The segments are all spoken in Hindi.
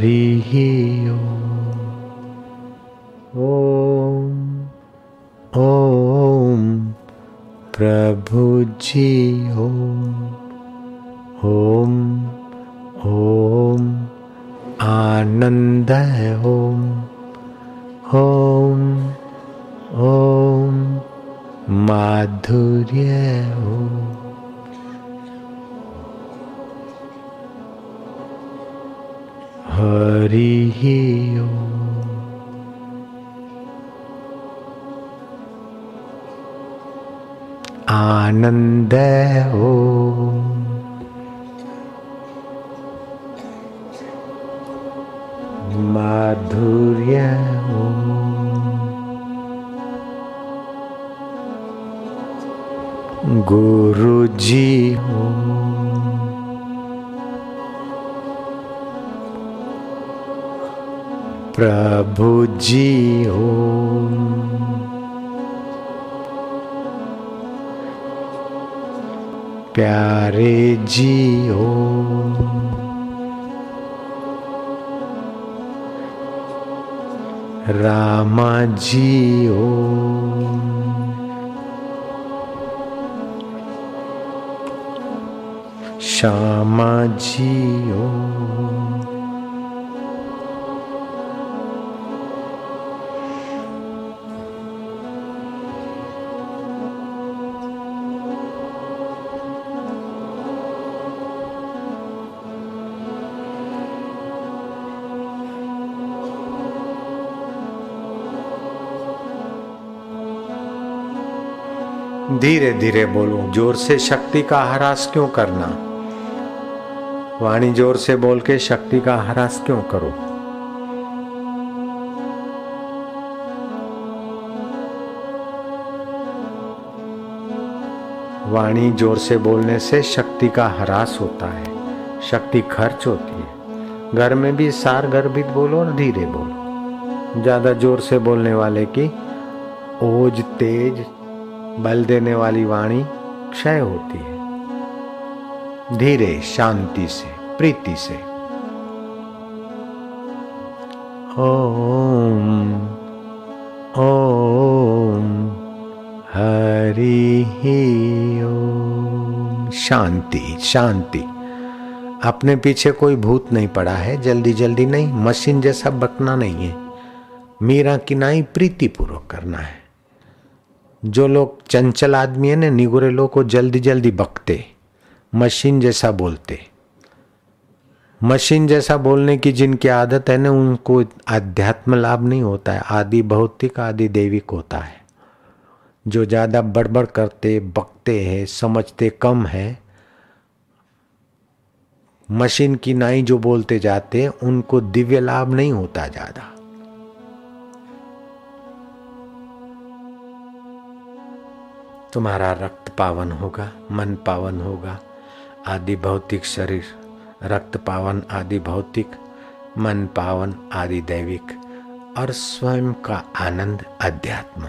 हरि ओम ओम प्रभु जी ओम। ओम ओम हरि आनंद हो। माधुर्य हो। गुरु जी प्रभु जी हो। प्यारे जी हो। रामा जी हो। श्यामा जी हो। धीरे धीरे बोलो, ज़ोर से शक्ति का हरास क्यों करना? वाणी ज़ोर से बोल के शक्ति का हरास क्यों करो? वाणी ज़ोर से बोलने से शक्ति का हरास होता है, शक्ति खर्च होती है। घर में भी सार गर्भित बोलो और धीरे बोलो। ज़्यादा ज़ोर से बोलने वाले की ओज तेज बल देने वाली वाणी क्षय होती है। धीरे, शांति से, प्रीति से। ओम ओम, हरि ओम। शांति शांति। अपने पीछे कोई भूत नहीं पड़ा है, जल्दी जल्दी नहीं, मशीन जैसा बकना नहीं है। मीरा की नाई प्रीति पूर्वक करना है। जो लोग चंचल आदमी है ना, निगुरे लोग को जल्दी जल्दी बकते मशीन जैसा बोलते। मशीन जैसा बोलने की जिनकी आदत है ना, उनको आध्यात्म लाभ नहीं होता है, आदि भौतिक, आदि देविक होता है। जो ज़्यादा बड़बड़ करते बकते हैं, समझते कम है, मशीन की नाई जो बोलते जाते उनको दिव्य लाभ नहीं होता ज़्यादा। तुम्हारा रक्त पावन होगा, मन पावन होगा, आदि भौतिक शरीर, रक्त पावन आदि भौतिक, मन पावन आदि दैविक और स्वयं का आनंद अध्यात्म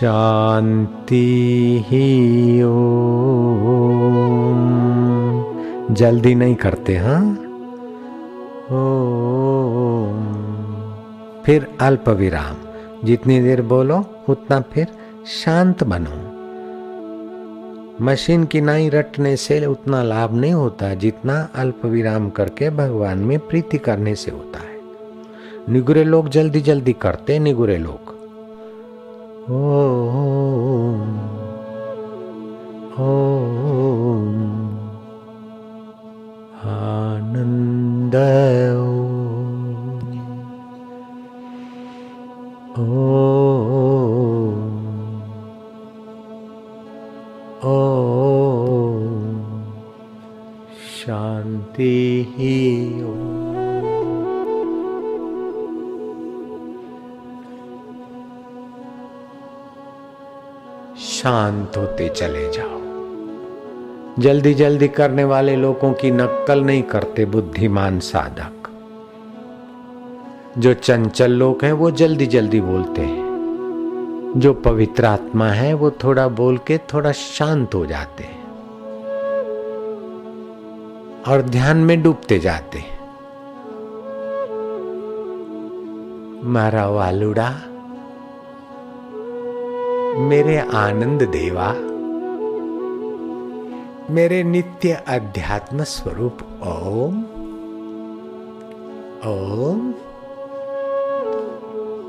शांति ही ओम। जल्दी नहीं करते हाँ? ओम। फिर अल्प विराम। जितनी देर बोलो, उतना फिर शांत बनो। मशीन की नाई रटने से उतना लाभ नहीं होता, जितना अल्प विराम करके भगवान में प्रीति करने से होता है। निगुरे लोग जल्दी जल्दी करते, निगुरे लोग। ओ, ओ, आनंद शांत होते चले जाओ। जल्दी जल्दी करने वाले लोगों की नक्कल नहीं करते बुद्धिमान साधक। जो चंचल लोग हैं, वो जल्दी जल्दी बोलते हैं। जो पवित्र आत्मा है, वो थोड़ा बोल के थोड़ा शांत हो जाते हैं। और ध्यान में डूबते जाते हैं। मारा वालुड़ा मेरे आनंद देवा, मेरे नित्य अध्यात्म स्वरूप, ओम ओम,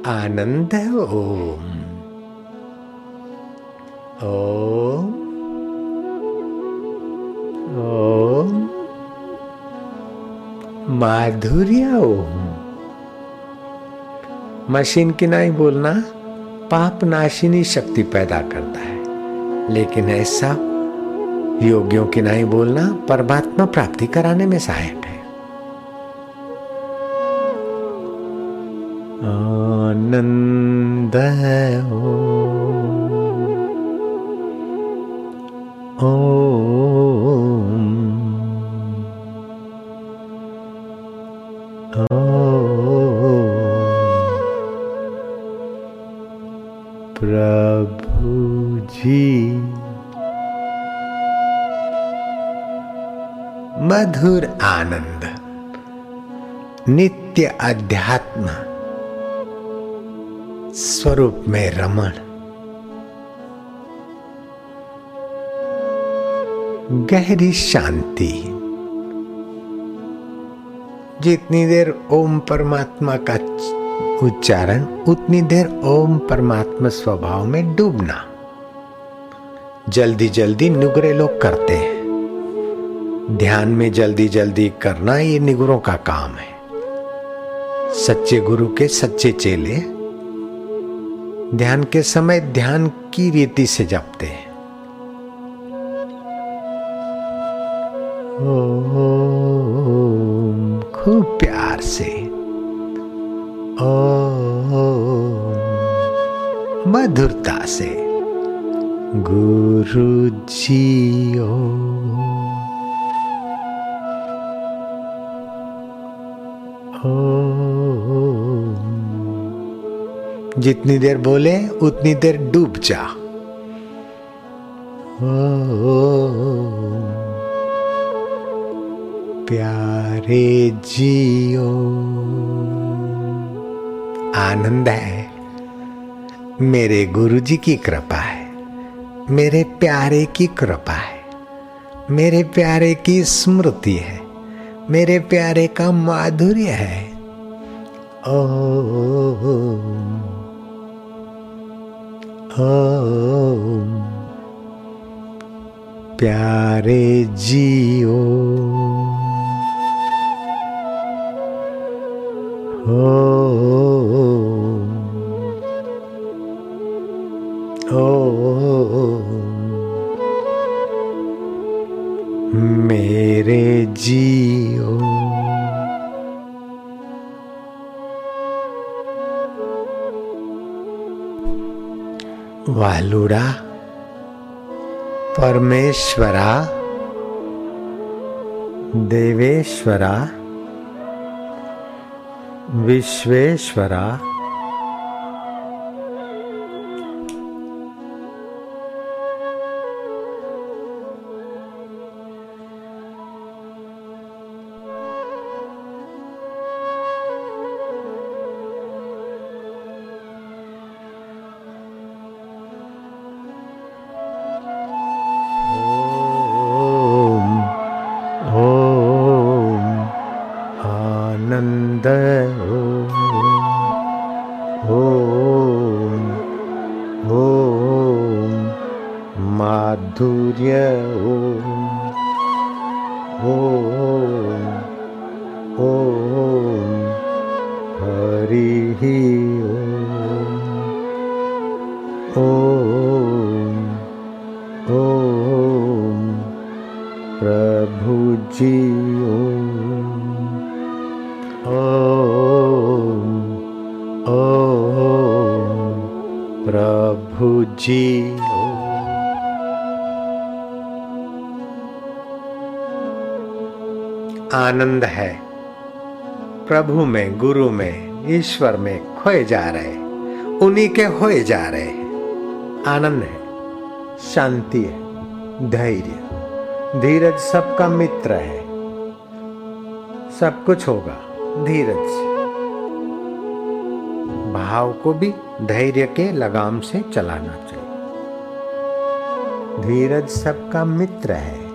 आनंद, ओम ओम ओम, माधुर्य, ओम। मशीन की नहीं बोलना। पाप नाशिनी शक्ति पैदा करता है। लेकिन ऐसा योगियों की नहीं बोलना परमात्मा प्राप्ति कराने में सहायक है। आनंद हो मधुर आनंद, नित्य अध्यात्म, स्वरूप में रमण। गहरी शांति। जितनी देर ओम परमात्मा का उच्चारण, उतनी देर ओम परमात्मा स्वभाव में डूबना। जल्दी जल्दी नुगरे लोग करते हैं। ध्यान में जल्दी जल्दी करना ये निगुरों का काम है। सच्चे गुरु के सच्चे चेले ध्यान के समय ध्यान की रीति से जपते हैं। खूब प्यार से। ओ मधुरता से। गुरु जी जितनी देर बोले, उतनी देर डूब जा। प्यारे जियो। आनंद है। मेरे गुरु जी की कृपा है। मेरे प्यारे की कृपा है। मेरे प्यारे की स्मृति है। मेरे प्यारे का माधुर्य है। ओ, ओ, प्यारे जियो। हो ओ मेरे जियो। वालुड़ा परमेश्वरा देवेश्वरा विश्वेश्वरा माधुर्य ओ ओ हरि आनंद है। प्रभु में, गुरु में, ईश्वर में खोए जा रहे उन्हीं के होए जा रहे हैं। आनंद है, शांति है, धैर्य धीरज सबका मित्र है। सब कुछ होगा धीरज भाव को भी धैर्य के लगाम से चलाना चाहिए। धीरज सबका मित्र है।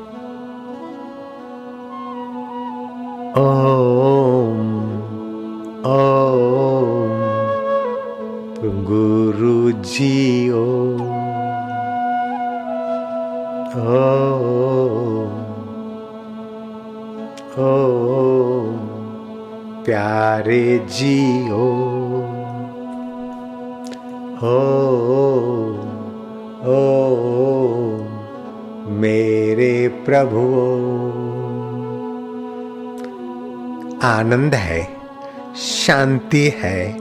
ओम ओम गुरु जी ओ ओ प्यारे जी हो ओ मेरे प्रभु आनंद है, शांति है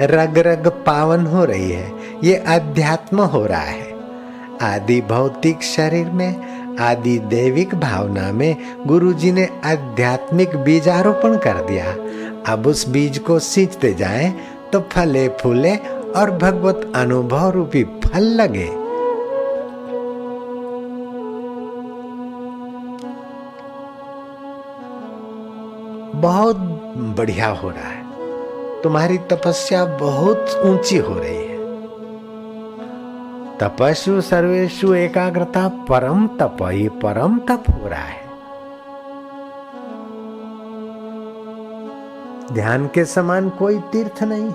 रग रग पावन हो रही है, ये अध्यात्म हो रहा है। आदि भौतिक शरीर में, आदि देविक भावना में गुरु जी ने आध्यात्मिक बीजारोपण कर दिया। अब उस बीज को सींचते जाएँ तो फले फूले और भगवत अनुभव रूपी फल लगे। बहुत बढ़िया हो रहा है। तुम्हारी तपस्या बहुत ऊँची हो रही है। तपस्व सर्वेशु एकाग्रता परम तप ये परम तप हो रहा है। ध्यान के समान कोई तीर्थ नहीं।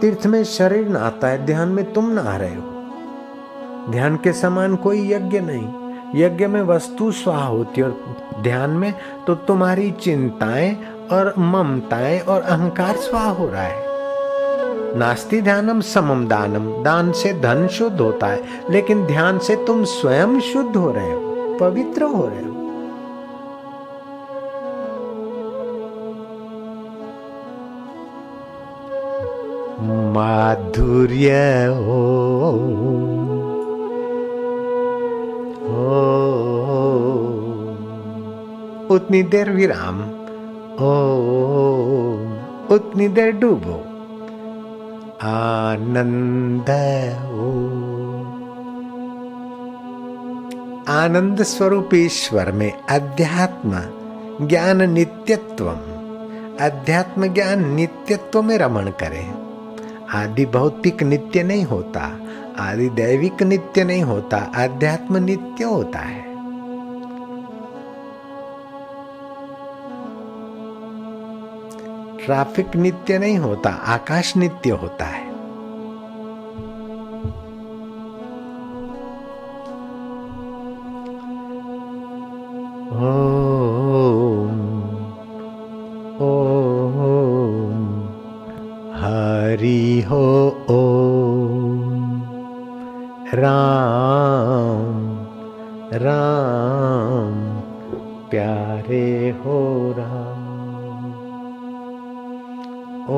तीर्थ में शरीर ना आता है, ध्यान में तुम ना आ रहे हो। ध्यान के समान कोई यज्ञ नहीं। यज्ञ में वस्तु स्वाह होती और ध्यान में तो तुम्हारी चिंताएँ और ममताएँ और अहंकार स्वाह हो रहा है। नास्ति ध्यानम समम दानम, दान से धन शुद्ध होता है, लेकिन ध्यान से तुम स्वयं शुद्ध हो रहे हो, पवित्र हो रहे हो। माधुर्य हो। उतनी देर विराम। ओ उतनी देर डूबो। आनंद ओ आनंद स्वरूप ईश्वर में अध्यात्म ज्ञान नित्यत्व अध्यात्म ज्ञान नित्यत्व में रमण करें। आदि भौतिक नित्य नहीं होता, आदि दैविक नित्य नहीं होता, आध्यात्म नित्य होता है। ट्रैफ़िक नित्य नहीं होता, आकाश नित्य होता है। मैं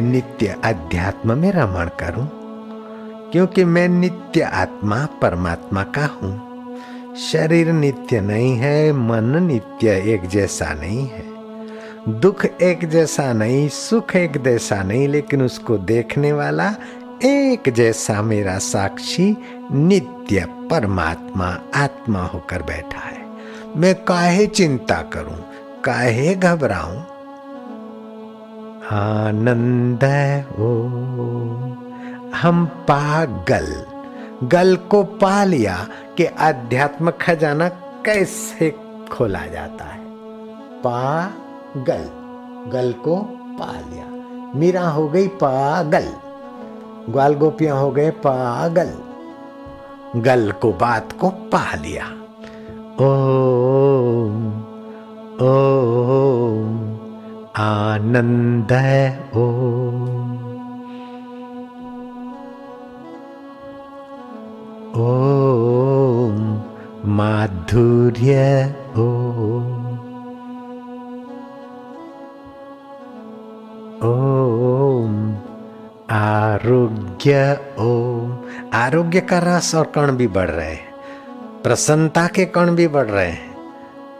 नित्य अध्यात्म में रमण करूँ क्योंकि मैं नित्य आत्मा परमात्मा का हूँ। शरीर नित्य नहीं है, मन नित्य एक जैसा नहीं है। दुख एक जैसा नहीं, सुख एक जैसा नहीं, लेकिन उसको देखने वाला एक जैसा मेरा साक्षी नित्य परमात्मा आत्मा होकर बैठा है। मैं काहे चिंता करूँ, काहे घबराऊं? आनंद ओ हम पागल, गल को पा लिया कि अध्यात्म खजाना कैसे खोला जाता है। पागल, गल को पा लिया। मीरा हो गई पागल। ग्वाल गोपियाँ हो गए पागल। गल को बात को पा लिया। ओ ओ आनंद ओ ओ माधुर्य ओ ओम। आरोग्य ओम आरोग्य का रस और कण भी बढ़ रहे हैं। प्रसन्नता के कण भी बढ़ रहे हैं।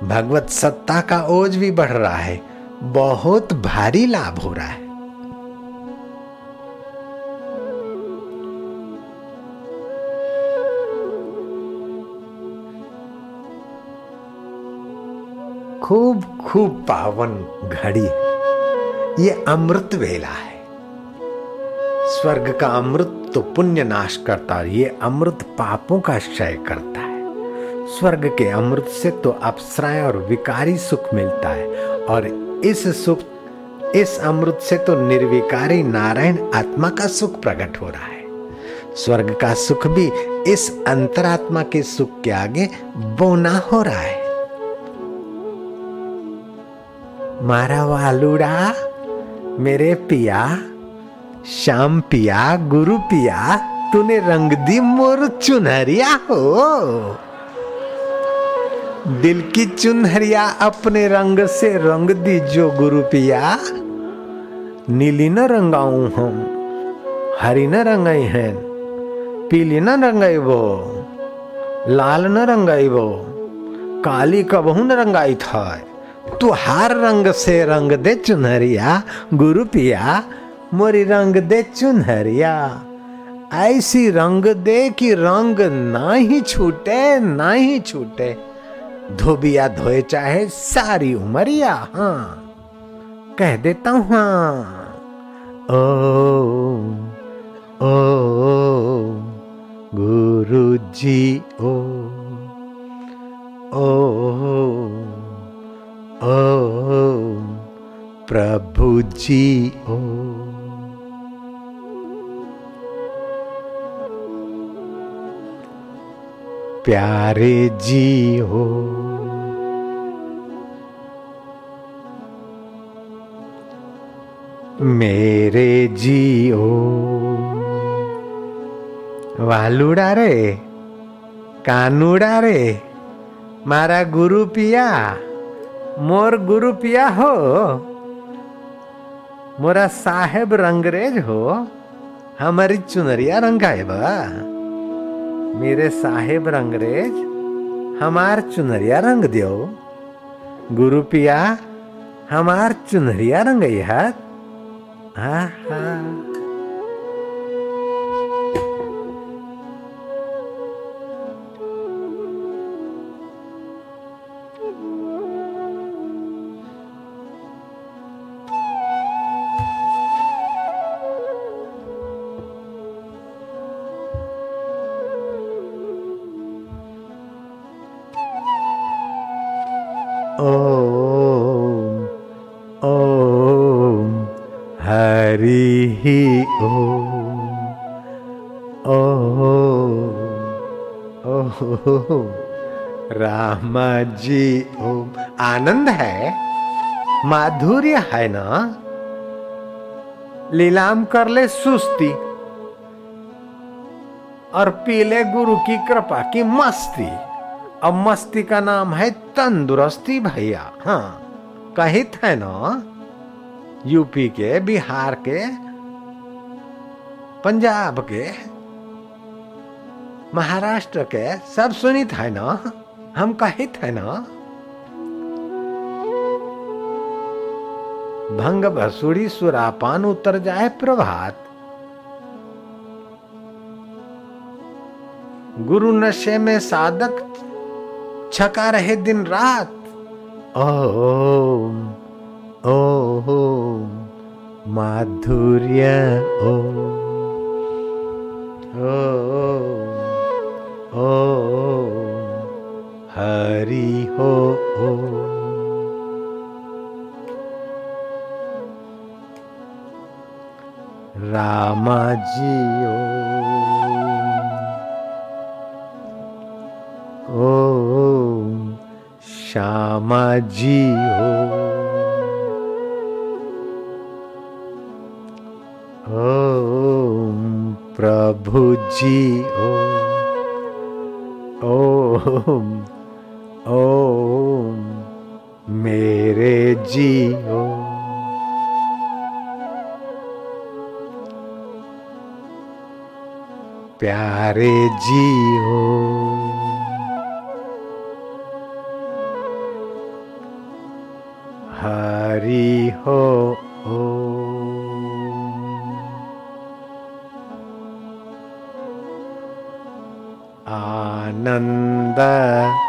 भगवत सत्ता का ओज भी बढ़ रहा है। बहुत भारी लाभ हो रहा है। खूब खूब पावन घड़ी ये अमृत वेला है। स्वर्ग का अमृत तो पुण्य नाश करता है, ये अमृत पापों का क्षय करता है। स्वर्ग के अमृत से तो अप्सराएँ और विकारी सुख मिलता है, और इस सुख, इस अमृत से तो निर्विकारी नारायण आत्मा का सुख प्रकट हो रहा है। स्वर्ग का सुख भी इस अंतरात्मा के सुख के आगे बोना हो रहा है। मारा वालुड़ा, मेरे पिया श्याम पिया, गुरु पिया, तूने रंग दी मोर चुनहरिया हो। दिल की चुनहरिया अपने रंग से रंग दी जो गुरु पिया। नीली न रंगाऊ हम हरी न रंगाई है, पीली न रंगाई वो, लाल न रंगाई वो, काली कबहू न रंगाई था तू हर रंग से रंग दे चुनहरिया, गुरु पिया मोरी रंग दे चुनहरिया। ऐसी रंग दे कि रंग ना ही छूटे ना ही छूटे। धोबिया धोए चाहे सारी उमरिया हाँ। कह देता हूँ हाँ। ओ ओ गुरु जी ओ ओ ओ प्रभु जी ओ प्यारे जी हो। मेरे जी हो। वालुड़ा रे कानूड़ा रे, मारा गुरु पिया, मोर गुरु पिया हो। मोरा साहेब रंगरेज हो, हमारी चुनरिया रंगाए बा मेरे साहेब रंगरेज हमार चुनरिया रंग दियो। गुरु पिया हमार चुनरिया रंग हा ओम ओम ओम राम जी ओम आनंद है? माधुर्य है ना? लीलाम कर ले सुस्ती, और पीले गुरु की कृपा की मस्ती। अब मस्ती का नाम है तंदुरुस्ती भैया। हाँ कहित है ना? यूपी के, बिहार के पंजाब के, महाराष्ट्र के सब सुनित है ना? हम कहित है ना? भंग भसूड़ी सुरापान उतर जाए प्रभात। गुरु नशे में साधक छका रहे दिन रात। ओम ओम, माधुर्य, ओम। oh, oh, Hari ho. Oh. Shama! ও Oh. ও प्रभु जी हो। ओम ओम मेरे जी हो। प्यारे जी हो। हरि हो ओ आनंद ओ